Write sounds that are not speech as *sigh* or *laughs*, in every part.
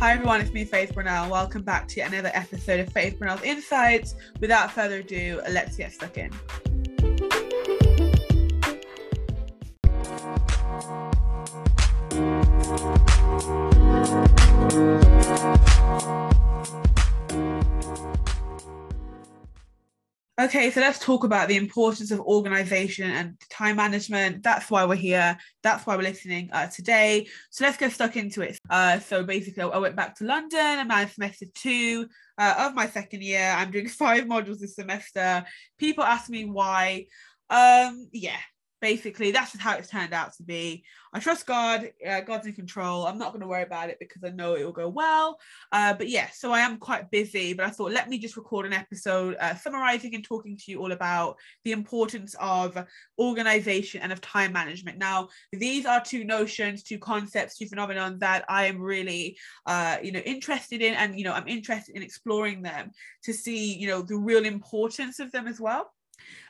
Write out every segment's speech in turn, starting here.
Hi everyone, it's me, Faith Brynel. Welcome back to another episode of Faith Brynel's Insights. Without further ado, let's get stuck in. Okay, so let's talk about the importance of organization and time management. That's why we're here. That's why we're listening uh, today. So let's get stuck into it. Uh, so basically, I went back to London. I'm at semester two uh, of my second year. I'm doing *laughs* five modules this semester. People ask me why. Um, yeah, basically that's just how it's turned out to be. I trust god uh, god's in control. I'm not going to worry about it because i know it will go well. Uh, but yeah so i am quite busy but i thought let me just record an episode uh, summarizing and talking to you all about the importance of organization and of time management. Now these are two notions two concepts two phenomena that i am really uh, you know interested in and you know i'm interested in exploring them to see you know the real importance of them as well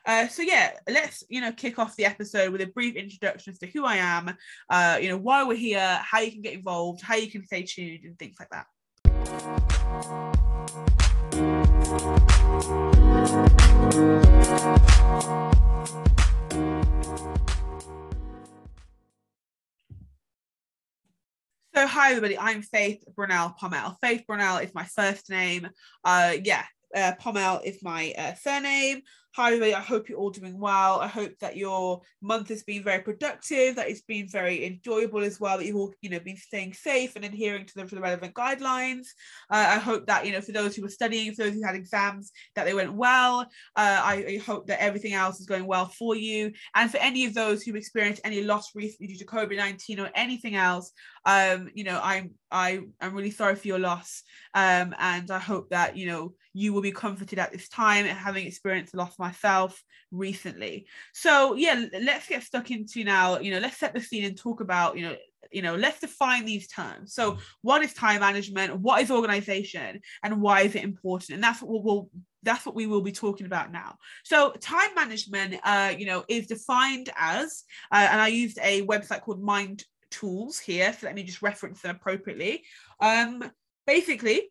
uh, so yeah, let's you know kick off the episode with a brief introduction as to who I am, uh, you know why we're here, how you can get involved, how you can stay tuned, and things like that. So hi everybody, I'm Faith Brynel Pommel. Faith Brynel is my first name. Uh, yeah, uh, Pommel is my uh, surname. Hi, everybody. I hope you're all doing well. I hope that your month has been very productive, that it's been very enjoyable as well, that you've all, you know, been staying safe and adhering to the, to the relevant guidelines. Uh, I hope that, you know, for those who were studying, for those who had exams, that they went well. Uh, I, I, hope that everything else is going well for you. And for any of those who experienced any loss recently due to COVID-19 or anything else, um, you know, I'm I am really sorry for your loss. Um, and I hope that, you know, you will be comforted at this time having experienced loss myself recently. So yeah let's get stuck into now you know let's set the scene and talk about you know you know let's define these terms. So what is time management what is organization and why is it important? And that's what we'll that's what we will be talking about now. So time management uh you know is defined as uh, and i used a website called mind tools here so let me just reference them appropriately. Um basically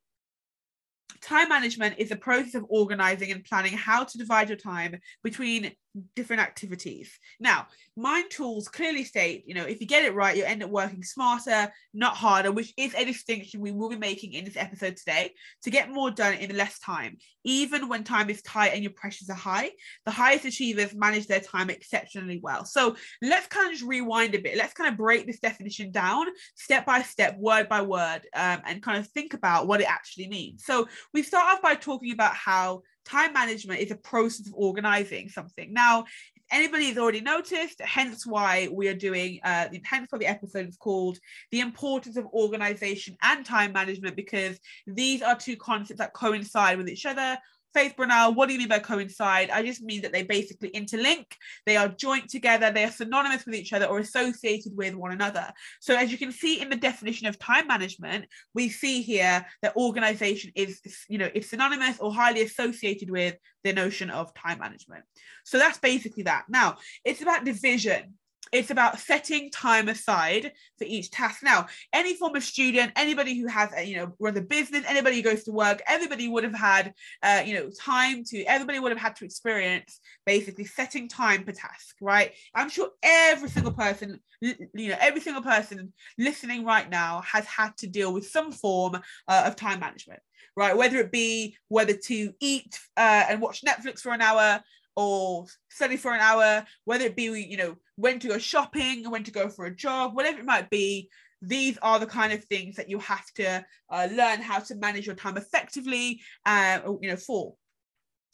Time management is a process of organizing and planning how to divide your time between different activities. Now, mind tools clearly state, you know, if you get it right, you end up working smarter, not harder, which is a distinction we will be making in this episode today to get more done in less time. Even when time is tight and your pressures are high, the highest achievers manage their time exceptionally well. So let's kind of just rewind a bit. Let's kind of break this definition down step by step, word by word, um, and kind of think about what it actually means. So we start off by talking about how time management is a process of organizing something. Now, if anybody has already noticed, hence why we are doing, uh, hence why the episode is called The Importance of Organization and Time Management, because these are two concepts that coincide with each other. Faith Brynel, what do you mean by coincide? I just mean that they basically interlink, they are joint together, they are synonymous with each other or associated with one another. So, as you can see in the definition of time management, we see here that organization is, you know, it's synonymous or highly associated with the notion of time management. So, that's basically that. Now, it's about division it's about setting time aside for each task. Now, any form of student, anybody who has, you know, runs a business, anybody who goes to work, everybody would have had, uh, you know, time to, everybody would have had to experience basically setting time per task, right? I'm sure every single person, you know, every single person listening right now has had to deal with some form uh, of time management, right? Whether it be whether to eat uh, and watch Netflix for an hour, or study for an hour, whether it be, you know, when to go shopping, or when to go for a jog, whatever it might be, these are the kind of things that you have to uh, learn how to manage your time effectively, uh, you know, for.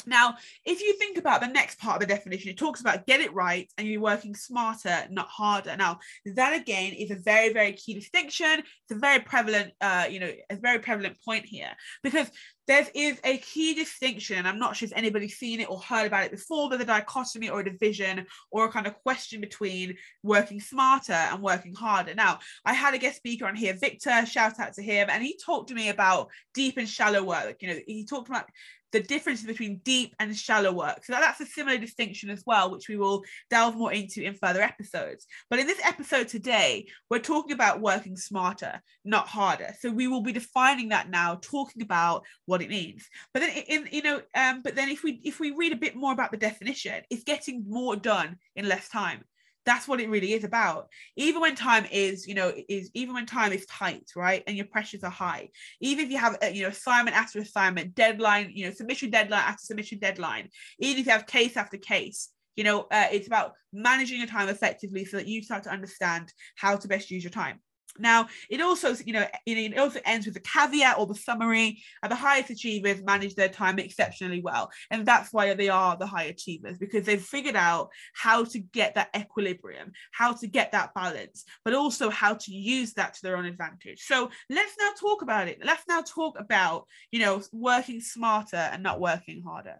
Now, if you think about the next part of the definition, it talks about get it right and you're working smarter, not harder. Now, that again is a very, very key distinction. It's a very prevalent, uh, you know, a very prevalent point here because there is a key distinction, and I'm not sure if anybody's seen it or heard about it before, but the dichotomy or a division or a kind of question between working smarter and working harder. Now, I had a guest speaker on here, Victor, shout out to him, and he talked to me about deep and shallow work. You know, he talked about the differences between deep and shallow work. So that, that's a similar distinction as well, which we will delve more into in further episodes. But in this episode today, we're talking about working smarter, not harder. So we will be defining that now, talking about what it means. But then in you know, um, but then if we if we read a bit more about the definition, it's getting more done in less time. That's what it really is about. Even when time is you know is even when time is tight right and your pressures are high even if you have you know assignment after assignment deadline you know submission deadline after submission deadline even if you have case after case you know uh, it's about managing your time effectively so that you start to understand how to best use your time now, it also, you know, it also ends with the caveat or the summary. And the highest achievers manage their time exceptionally well, and that's why they are the high achievers because they've figured out how to get that equilibrium, how to get that balance, but also how to use that to their own advantage. So let's now talk about it. Let's now talk about, you know, working smarter and not working harder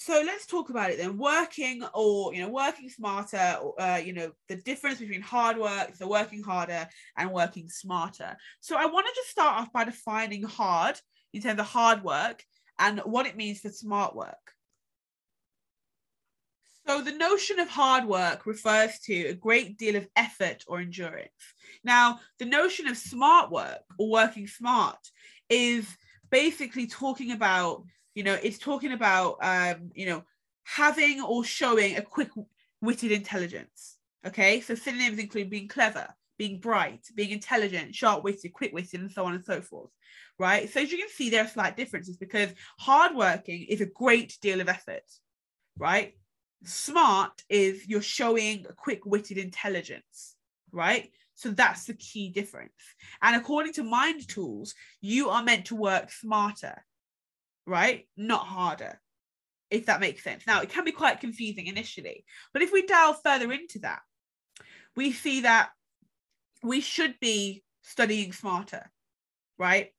so let's talk about it then. Working or you know working smarter uh, you know the difference between hard work so working harder and working smarter. So i want to just start off by defining hard in terms of hard work and what it means for smart work. So the notion of hard work refers to a great deal of effort or endurance. Now the notion of smart work or working smart is basically talking about you know, it's talking about um, you know, having or showing a quick-witted intelligence. Okay, so synonyms include being clever, being bright, being intelligent, sharp-witted, quick-witted, and so on and so forth. Right. So as you can see, there are slight differences because hardworking is a great deal of effort, right? Smart is you're showing a quick-witted intelligence, right? So that's the key difference. And according to Mind Tools, you are meant to work smarter right? Not harder, if that makes sense. Now, it can be quite confusing initially, but if we delve further into that, we see that we should be studying smarter, right?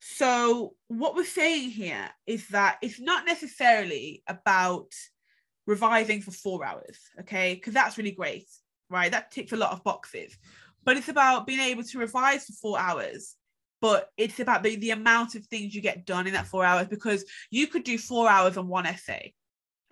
So, what we're saying here is that it's not necessarily about revising for four hours, okay? Because that's really great, right? That ticks a lot of boxes. But it's about being able to revise for four hours but it's about the, the amount of things you get done in that four hours because you could do four hours on one essay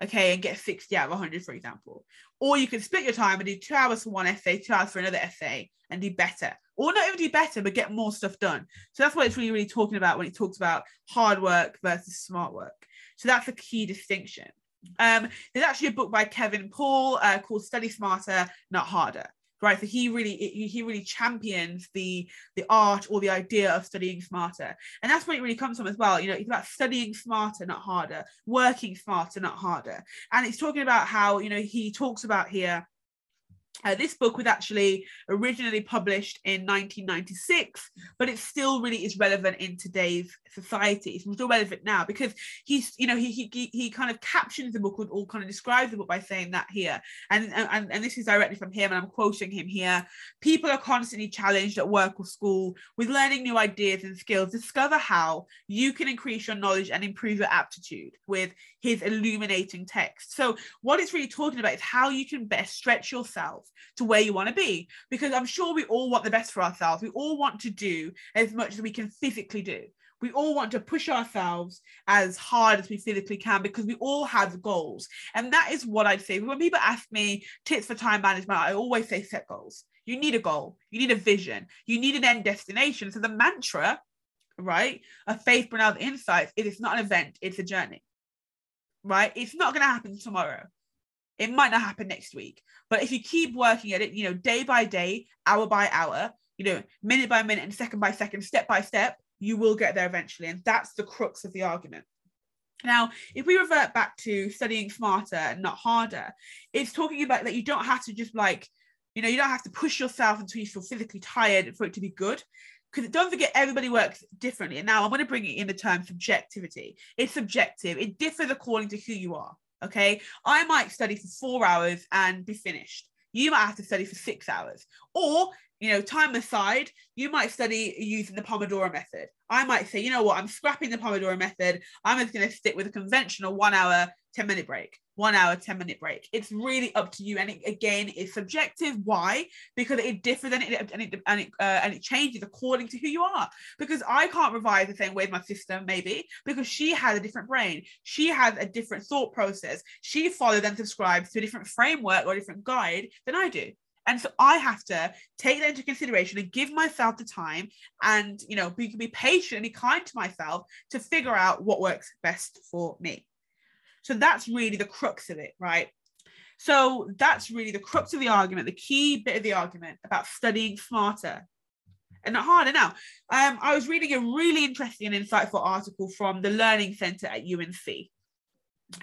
okay and get 60 out of 100 for example. Or you could split your time and do two hours for one essay two hours for another essay and do better. Or not even do better but get more stuff done. So that's what it's really really talking about when it talks about hard work versus smart work. So that's a key distinction. Um, there's actually a book by Kevin Paul uh, called Study Smarter, Not Harder right? So he really he really champions the the art or the idea of studying smarter. And that's where it really comes from as well. You know it's about studying smarter not harder working smarter not harder. And it's talking about how you know he talks about here uh, this book was actually originally published in 1996, but it still really is relevant in today's society. It's still relevant now because he's, you know, he he he kind of captions the book or all kind of describes the book by saying that here, and and and this is directly from him, and I'm quoting him here. People are constantly challenged at work or school with learning new ideas and skills. Discover how you can increase your knowledge and improve your aptitude with his illuminating text. So what it's really talking about is how you can best stretch yourself to where you want to be. Because I'm sure we all want the best for ourselves. We all want to do as much as we can physically do. We all want to push ourselves as hard as we physically can because we all have goals. And that is what I'd say. When people ask me tips for time management, I always say set goals. You need a goal, you need a vision, you need an end destination. So the mantra, right, of Faith Brynel's Insights is it's not an event, it's a journey. Right? It's not going to happen tomorrow. It might not happen next week, but if you keep working at it, you know, day by day, hour by hour, you know, minute by minute and second by second, step by step, you will get there eventually. And that's the crux of the argument. Now, if we revert back to studying smarter and not harder, it's talking about that you don't have to just like, you know, you don't have to push yourself until you feel physically tired for it to be good. Because don't forget, everybody works differently. And now I'm going to bring it in the term subjectivity. It's subjective, it differs according to who you are. Okay. I might study for four hours and be finished. You might have to study for six hours. Or you know, time aside, you might study using the Pomodoro method. I might say, you know what, I'm scrapping the Pomodoro method. I'm just going to stick with a conventional one hour, 10 minute break, one hour, 10 minute break. It's really up to you. And it, again, it's subjective. Why? Because it differs and it, and it, and it, uh, and it changes according to who you are. Because I can't revise the same way as my sister, maybe, because she has a different brain. She has a different thought process. She follows and subscribes to a different framework or a different guide than I do. And so I have to take that into consideration and give myself the time and, you know, be, be patient and be kind to myself to figure out what works best for me. So that's really the crux of it, right? So that's really the crux of the argument, the key bit of the argument about studying smarter and not harder. Now, um, I was reading a really interesting and insightful article from the Learning Center at UNC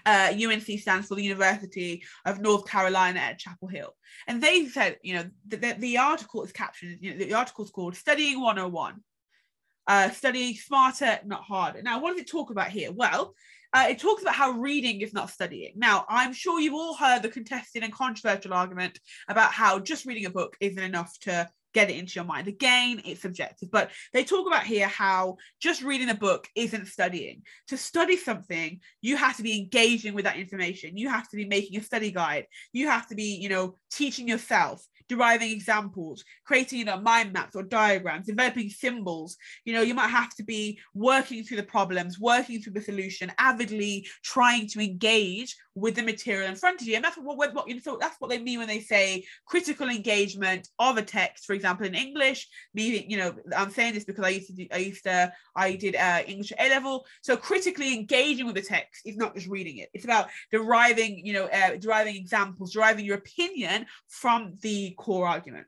uh, UNC stands for the University of North Carolina at Chapel Hill. And they said, you know, the, the, the article is captioned, you know, the article is called Studying 101. Uh, study smarter, not harder. Now, what does it talk about here? Well, uh, it talks about how reading is not studying. Now, I'm sure you've all heard the contested and controversial argument about how just reading a book isn't enough to get it into your mind. Again, it's subjective, but they talk about here how just reading a book isn't studying. To study something, you have to be engaging with that information. You have to be making a study guide. You have to be, you know, teaching yourself deriving examples, creating you know mind maps or diagrams, developing symbols. You know, you might have to be working through the problems, working through the solution, avidly trying to engage with the material in front of you. And that's what, what, what you know, that's what they mean when they say critical engagement of a text, for example, in English. Meaning, you know, I'm saying this because I used to do, I used to I did uh, English A level. So critically engaging with the text is not just reading it. It's about deriving, you know, uh, deriving examples, deriving your opinion from the core argument.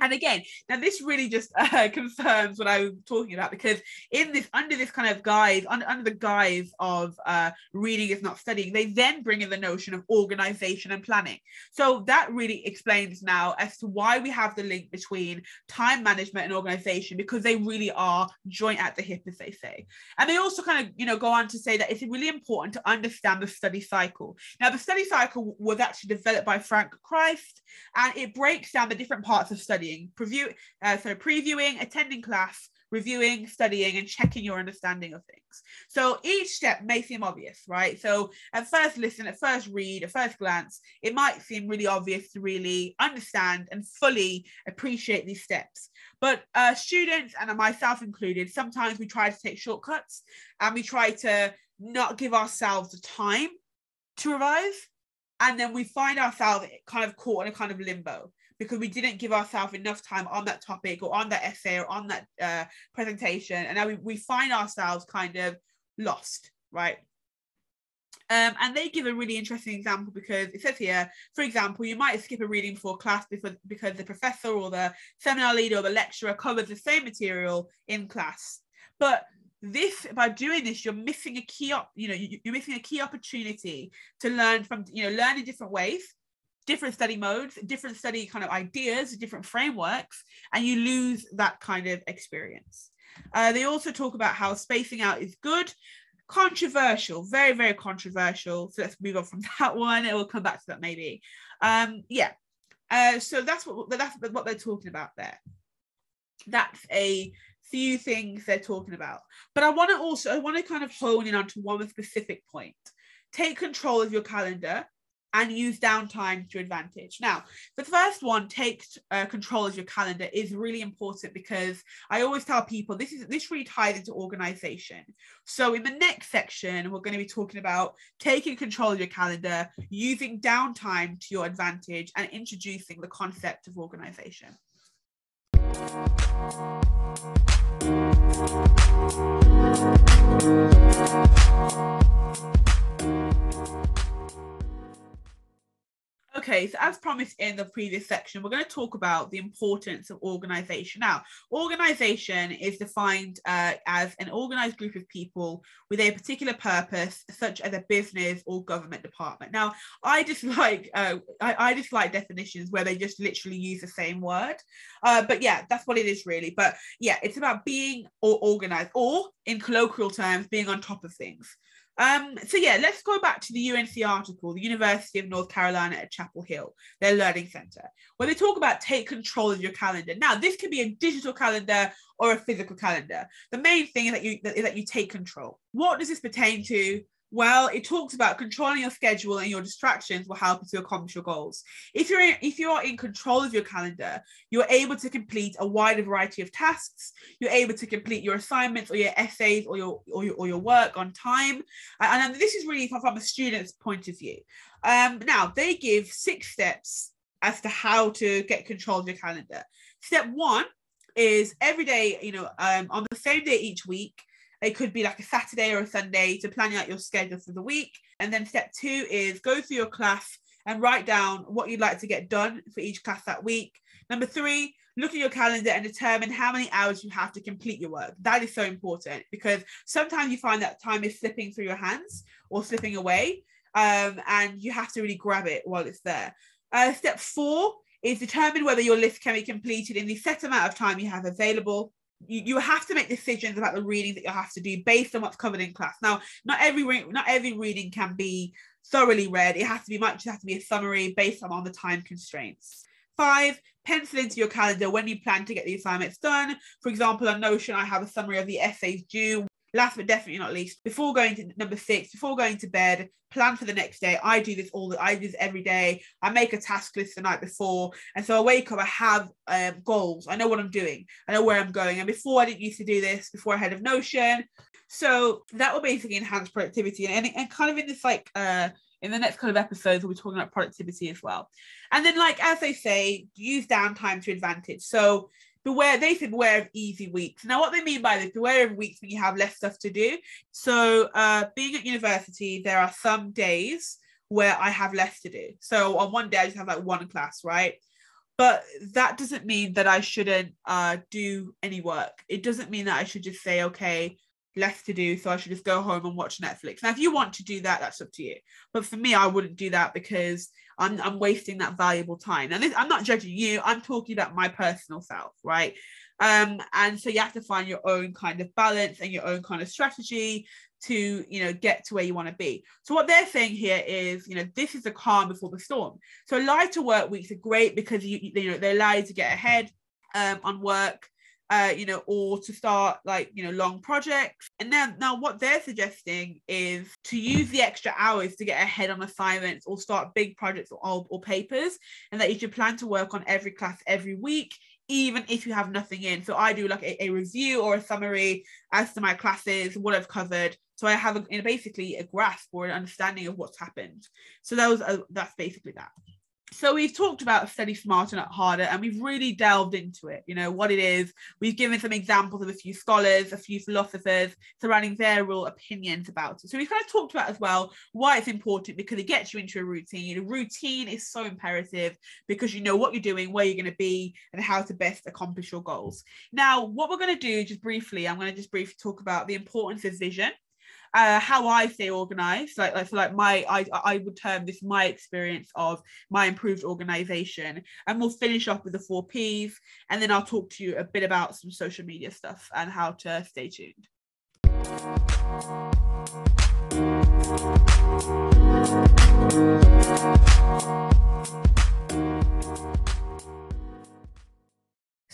And again, now this really just *laughs* uh, confirms what I was talking about because in this, under this kind of guise, under, under the guise of uh, reading is not studying, they then bring in the notion of organization and planning. So that really explains now as to why we have the link between time management and organization because they really are joint at the hip, as they say. And they also kind of, you know, go on to say that it's really important to understand the study cycle. Now, the study cycle was actually developed by Frank Christ, and it breaks down the different parts of study studying, preview, uh, so previewing, attending class, reviewing, studying, and checking your understanding of things. So each step may seem obvious, right? So at first listen, at first read, at first glance, it might seem really obvious to really understand and fully appreciate these steps. But uh, students, and myself included, sometimes we try to take shortcuts and we try to not give ourselves the time to revise. And then we find ourselves kind of caught in a kind of limbo because we didn't give ourselves enough time on that topic or on that essay or on that uh, presentation. And now we, we find ourselves kind of lost, right? Um, and they give a really interesting example because it says here, for example, you might skip a reading for class because, because the professor or the seminar leader or the lecturer covers the same material in class. But this by doing this you're missing a key up you know you're missing a key opportunity to learn from you know learn in different ways different study modes, different study kind of ideas, different frameworks, and you lose that kind of experience. Uh, they also talk about how spacing out is good, controversial, very, very controversial. So let's move on from *laughs* that one. It will come back to that maybe. Um, yeah. Uh, so that's what that's what they're talking about there. That's a few things they're talking about. But I want to also I want to kind of hone in onto one specific point. Take control of your calendar and use downtime to your advantage. Now, the first one, take uh, control of your calendar, is really important because I always tell people this is this really ties into organization. So in the next section, we're going to be talking about taking control of your calendar, using downtime to your advantage, and introducing the concept of organization. Okay, so as promised in the previous section, we're going to talk about the importance of organization. Now, organization is defined uh, as an organized group of people with a particular purpose, such as a business or government department. Now, I dislike *laughs* uh, I, I dislike definitions where they just literally use the same word, uh, but yeah, that's what it is really. But yeah, it's about being or organized, or in colloquial terms, being on top of things. Um, so yeah, let's go back to the UNC article, the University of North Carolina at Chapel Hill, their learning center, where they talk about take control of your calendar. Now, this could be a digital calendar or a physical calendar. The main thing is that you is that you take control. What does this pertain to? Well, it talks about controlling your schedule and your distractions will help you to accomplish your goals. If you're in, if you are in control of your calendar, you're able to complete a wider variety of tasks. You're able to complete your assignments or your essays or your or your, or your work on time. And, and this is really from, from a student's point of view. Um, now they give six steps as to how to get control of your calendar. Step one is every day, you know, um, on the same day each week it could be like a Saturday or a Sunday to plan out your schedule for the week. And then step two is go through your class and write down what you'd like to get done for each class that week. Number three, look at your calendar and determine how many hours you have to complete your work. That is so important because sometimes you find that time is slipping through your hands or slipping away, um, and you have to really grab it while it's there. Uh, step four is determine whether your list can be completed in the set amount of time you have available you, you have to make decisions about the reading that you have to do based on what's covered in class. Now, not every not every reading can be thoroughly read. It has to be much. It has to be a summary based on, on the time constraints. Five, pencil into your calendar when you plan to get the assignments done. For example, on Notion, I have a summary of the essays due last but definitely not least, before going to number six, before going to bed, plan for the next day. I do this all the I do this every day. I make a task list the night before. And so I wake up, I have um, goals. I know what I'm doing. I know where I'm going. And before I didn't used to do this, before I had of Notion. So that will basically enhance productivity and, and kind of in this like uh in the next kind of episodes we'll be talking about productivity as well. And then like as they say, use downtime to advantage. So beware they said beware of easy weeks. Now what they mean by this beware of weeks when you have less stuff to do. So uh, being at university there are some days where i have less to do. So on one day i just have like one class right? But that doesn't mean that i shouldn't uh, do any work. It doesn't mean that i should just say okay less to do so i should just go home and watch netflix. Now if you want to do that that's up to you. But for me i wouldn't do that because I'm, I'm wasting that valuable time. And I'm not judging you, I'm talking about my personal self, right? Um, and so you have to find your own kind of balance and your own kind of strategy to you know get to where you want to be so what they're saying here is you know this is the calm before the storm so lighter work weeks are great because you you know they allow you to get ahead um, on work uh, you know, or to start like, you know, long projects. And now, now what they're suggesting is to use the extra hours to get ahead on assignments or start big projects or, or papers, and that you should plan to work on every class every week even if you have nothing in. So I do like a, a, review or a summary as to my classes, what I've covered. So I have a, basically a grasp or an understanding of what's happened. So that was uh, that's basically that so we've talked about study smarter not harder and we've really delved into it you know what it is. We've given some examples of a few scholars a few philosophers surrounding their real opinions about it. So we've kind of talked about as well why it's important because it gets you into a routine. A routine is so imperative because you know what you're doing where you're going to be and how to best accomplish your goals. Now what we're going to do just briefly i'm going to just briefly talk about the importance of vision uh, how I stay organized, like, like so like my I I would term this my experience of my improved organization, and we'll finish off with the four P's, and then I'll talk to you a bit about some social media stuff and how to stay tuned.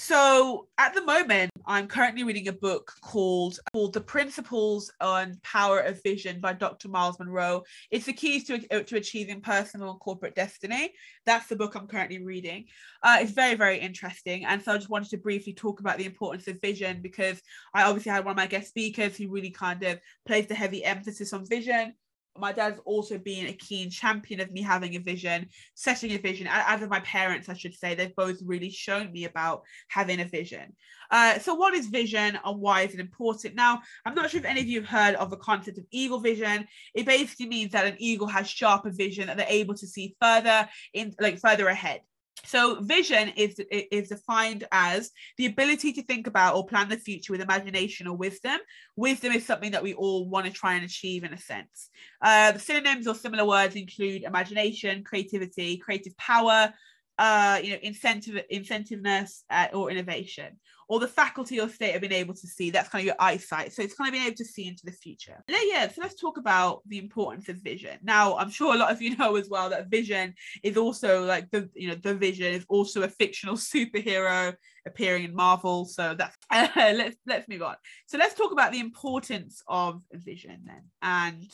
So at the moment, I'm currently reading a book called called The Principles on Power of Vision by Dr. Myles Munroe. It's the keys to, to achieving personal and corporate destiny. That's the book I'm currently reading. Uh, it's very, very interesting. And so I just wanted to briefly talk about the importance of vision because I obviously had one of my guest speakers who really kind of placed a heavy emphasis on vision my dad's also been a keen champion of me having a vision, setting a vision. As of my parents, I should say, they've both really shown me about having a vision. Uh, so, what is vision and why is it important? Now, I'm not sure if any of you have heard of the concept of eagle vision. It basically means that an eagle has sharper vision that they're able to see further in, like further ahead. So vision is is defined as the ability to think about or plan the future with imagination or wisdom. Wisdom is something that we all want to try and achieve in a sense. Uh, the synonyms or similar words include imagination, creativity, creative power, uh, you know, incentive, incentiveness uh, or innovation, or the faculty or state of being able to see. That's kind of your eyesight. So it's kind of being able to see into the future. Yeah, so let's talk about the importance of vision. Now, I'm sure a lot of you *laughs* know as well that vision is also like the, you know, the vision is also a fictional *laughs* superhero appearing in Marvel. So that's uh, *laughs* let's let's move on. So let's talk about the importance of vision then and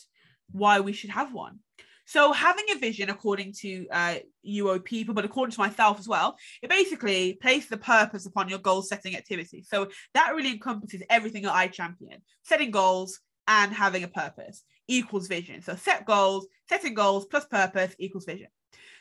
why we should have one. So having a vision, according to uh, UO people, but according to myself as well, it basically places the purpose upon your goal setting activity. So that really encompasses everything that I champion: setting goals and having a purpose equals vision. So set goals, setting goals plus purpose equals vision.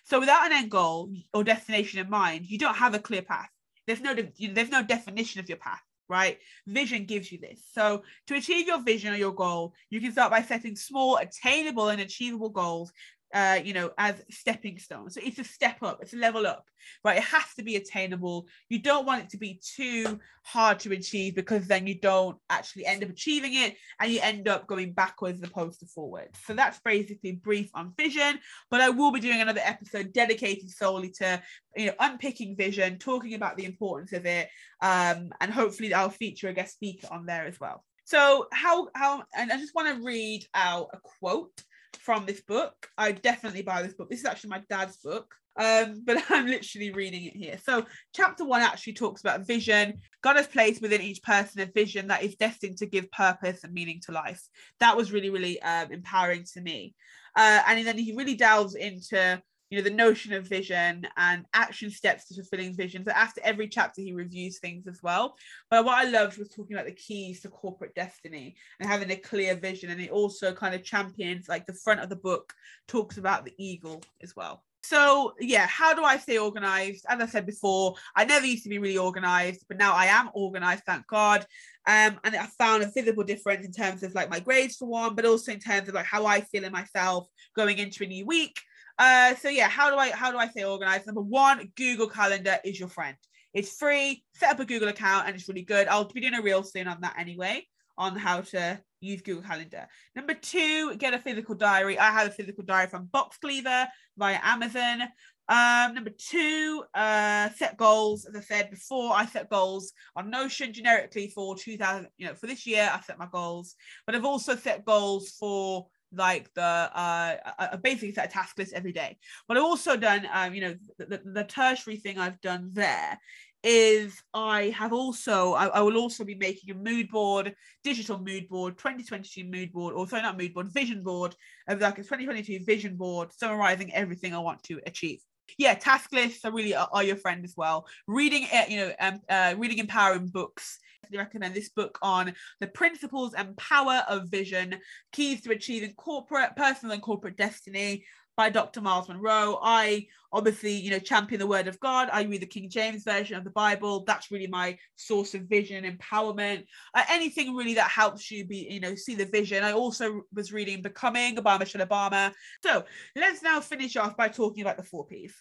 So without an end goal or destination in mind, you don't have a clear path. There's no there's no definition of your path right? Vision gives you this. So, to achieve your vision or your goal, you can start by setting small, attainable, and achievable goals uh, you know, as stepping stones. So it's a step up, it's a level up, right? It has to be attainable. You don't want it to be too hard to achieve because then you don't actually end up achieving it and you end up going backwards as opposed to forward. So that's basically brief on vision. But I will be doing another episode dedicated solely to, you know, unpicking vision, talking about the importance of it, um, and hopefully I'll feature a guest speaker on there as well. So how how and I just want to read out a quote from this book. I definitely buy this book. This is actually my dad's book. Um, *laughs* but I'm literally reading it here. So, chapter one actually talks about vision. God has placed within each person a vision that is destined to give purpose and meaning to life. That was really, really um, empowering to me. Uh, and then he really delves into you know the notion of vision and action steps to fulfilling vision. So after every chapter he reviews things as well. But what i loved was talking about the keys to corporate destiny and having a clear vision. And it also kind of champions like the front of the book talks about the eagle as well. So yeah how do i stay organized? As i said before i never used to be really organized but now i am organized thank god. Um, and i found a visible difference in terms of like my grades for one but also in terms of like how i feel in myself going into a new week uh, so yeah, how do I how do I stay organized? Number one, Google Calendar is your friend. It's free. Set up a Google account and it's really good. I'll be doing a reel soon on that anyway, on how to use Google Calendar. Number two, get a physical diary. I have a physical diary from Boxcleaver via Amazon. Um, number two, uh, set goals. As I said before, I set goals on Notion generically for 2000, you know, for this year, I set my goals, but I've also set goals for like the uh, basically set a task list every day. But I've also done um, you know the, the, the tertiary thing I've done there is I have also I, I, will also be making a mood board, digital mood board, 2022 mood board, or sorry, not mood board, vision board of like a 2022 vision board summarizing everything I want to achieve. Yeah, task lists are really are, are your friend as well. Reading, it, you know, um, uh, reading empowering books recommend this book on the principles and power of vision, keys to achieving corporate, personal, and corporate destiny by Dr. Myles Munroe. I obviously, you know, champion the word of God. I read the King James version of the Bible. That's really my source of vision, empowerment, uh, anything really that helps you be, you know, see the vision. I also was reading Becoming by Michelle Obama. So let's now finish off by talking about the four P's.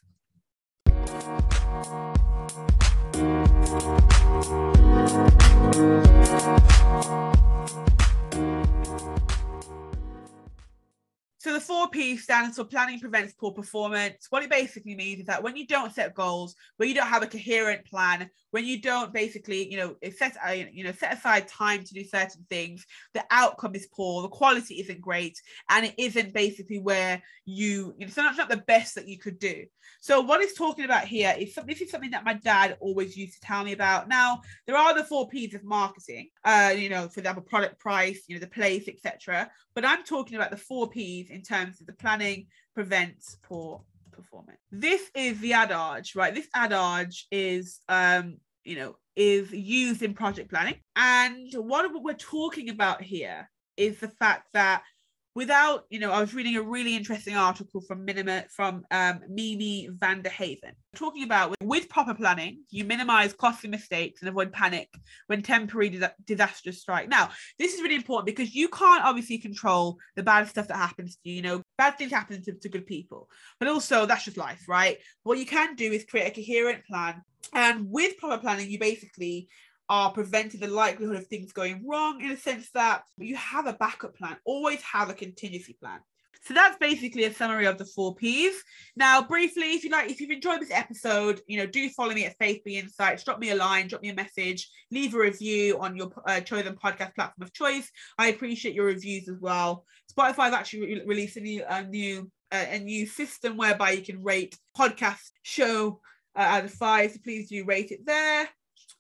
Thank you. So the four P stands for planning prevents poor performance. What it basically means is that when you don't set goals, when you don't have a coherent plan, when you don't basically, you know, set uh, you know set aside time to do certain things, the outcome is poor, the quality isn't great, and it isn't basically where you, you know, so that's not the best that you could do. So what he's talking about here is this is something that my dad always used to tell me about. Now there are the four P's of marketing, uh, you know, for example, product price, you know, the place, etc. But I'm talking about the four P's in terms of the planning prevents poor performance. This is the adage, right? This adage is, um, you know, is used in project planning. And what we're talking about here is the fact that without, you know, I was reading a really interesting article from Minima, from um, Mimi van der Haven, talking about with, with proper planning, you minimize costly mistakes and avoid panic when temporary dis- disasters strike. Now, this is really important because you can't obviously control the bad stuff that happens to you. You know, bad things happen to, to good people, but also that's just life, right? What you can do is create a coherent plan. And with proper planning, you basically are preventing the likelihood of things going wrong in a sense that you have a backup plan, always have a contingency plan. So that's basically a summary of the four P's. Now, briefly, if you like, if you've enjoyed this episode, you know, do follow me at Faith Be Insights. Drop me a line, drop me a message, leave a review on your uh, chosen podcast platform of choice. I appreciate your reviews as well. Spotify's actually re- released a new, a new, uh, a new system whereby you can rate podcast show uh, out of five. So please do rate it there.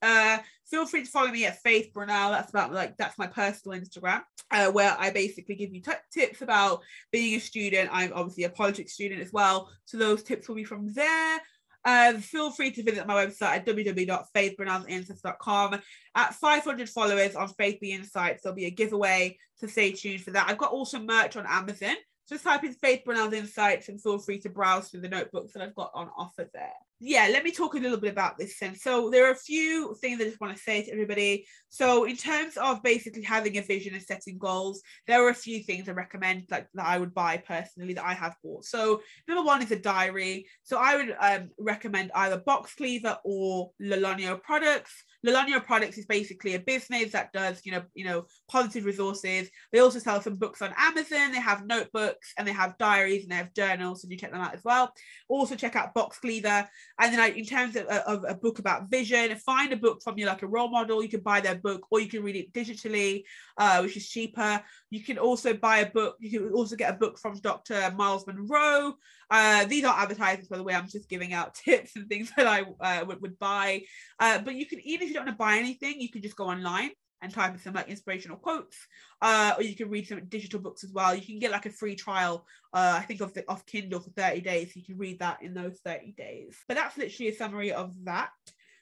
Uh, feel free to follow me at Faith Brynel. That's about like that's my personal Instagram, uh, where I basically give you t- tips about being a student. I'm obviously a politics student as well, so those tips will be from there. Uh, feel free to visit my website at www.faithbrynelsinsights.com. At 500 followers on Faith Be Insights, there'll be a giveaway, so stay tuned for that. I've got also merch on Amazon. Just type in Faith Brynel's Insights and feel free to browse through the notebooks that I've got on offer there yeah, let me talk a little bit about this then. So there are a few things I just want to say to everybody. So in terms of basically having a vision and setting goals, there are a few things I recommend like that I would buy personally that I have bought. So number one is a diary. So I would um, recommend either Box Cleaver or Lolonyo products. Lolonyo Products is basically a business that does, you know, you know, positive resources. They also sell some books on Amazon. They have notebooks and they have diaries and they have journals. So you check them out as well. Also check out Box Cleaver. And then, like, in terms of, of, a book about vision, find a book from you like a role model. You can buy their book, or you can read it digitally, uh, which is cheaper. You can also buy a book. You can also get a book from Dr. Myles Munroe. Uh, these aren't advertisements, by the way. I'm just giving out *laughs* tips and things that I uh, would, would buy. Uh, but you can, even if you don't want to buy anything, you can just go online and type in some like inspirational quotes, uh, or you can read some digital books as well. You can get like a free trial, uh, I think of the off Kindle for 30 days. you can read that in those 30 days. But that's literally a summary of that.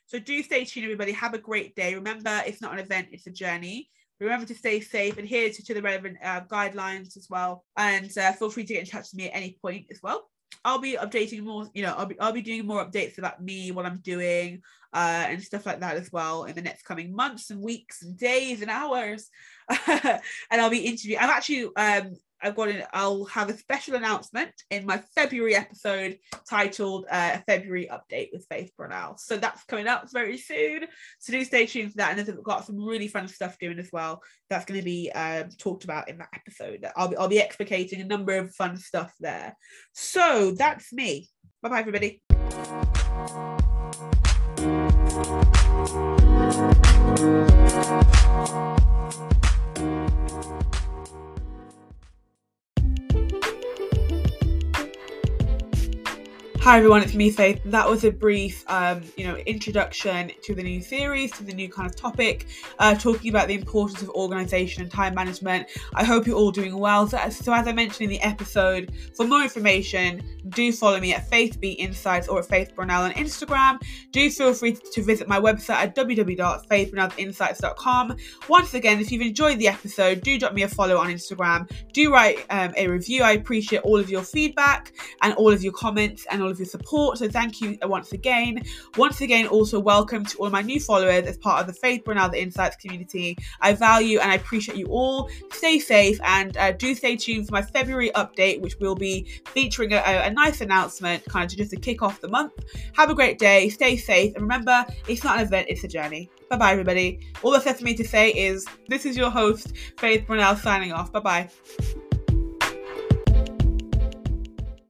So do stay tuned, everybody. Have a great day. Remember, it's not an event, it's a journey. Remember to stay safe, adhere to, to the relevant uh, guidelines as well, and uh, feel free to get in touch with me at any point as well. I'll be updating more, you know, I'll be I'll be doing more updates about me, what I'm doing, uh, and stuff like that as well in the next coming months and weeks and days and hours. *laughs* and I'll be interviewing. I'm actually um I've got an, I'll have a special announcement in my February episode titled uh, February Update with Faith Brynel. So that's coming up very soon. So do stay tuned for that. And I've got some really fun stuff doing as well. That's going to be um, talked about in that episode. I'll be, I'll be explicating a number of fun stuff there. So that's me. Bye bye, everybody. Hi everyone, it's me Faith. That was a brief, um, you know, introduction to the new series, to the new kind of topic, uh, talking about the importance of organisation and time management. I hope you're all doing well. So, so, as I mentioned in the episode, for more information, do follow me at Faith Be Insights or at Faith Brynel on Instagram. Do feel free to visit my website at www.faithbrynelsinsights.com. Once again, if you've enjoyed the episode, do drop me a follow on Instagram. Do write um, a review. I appreciate all of your feedback and all of your comments and all of your support. So thank you once again. Once again, also welcome to all my new followers as part of the Faith Brynel the Insights community. I value and I appreciate you all. Stay safe and uh, do stay tuned for my February update, which will be featuring a, a nice announcement, kind of just to kick off the month. Have a great day. Stay safe, and remember, it's not an event; it's a journey. Bye bye, everybody. All that's left for me to say is this is your host, Faith Brynel, signing off. Bye bye.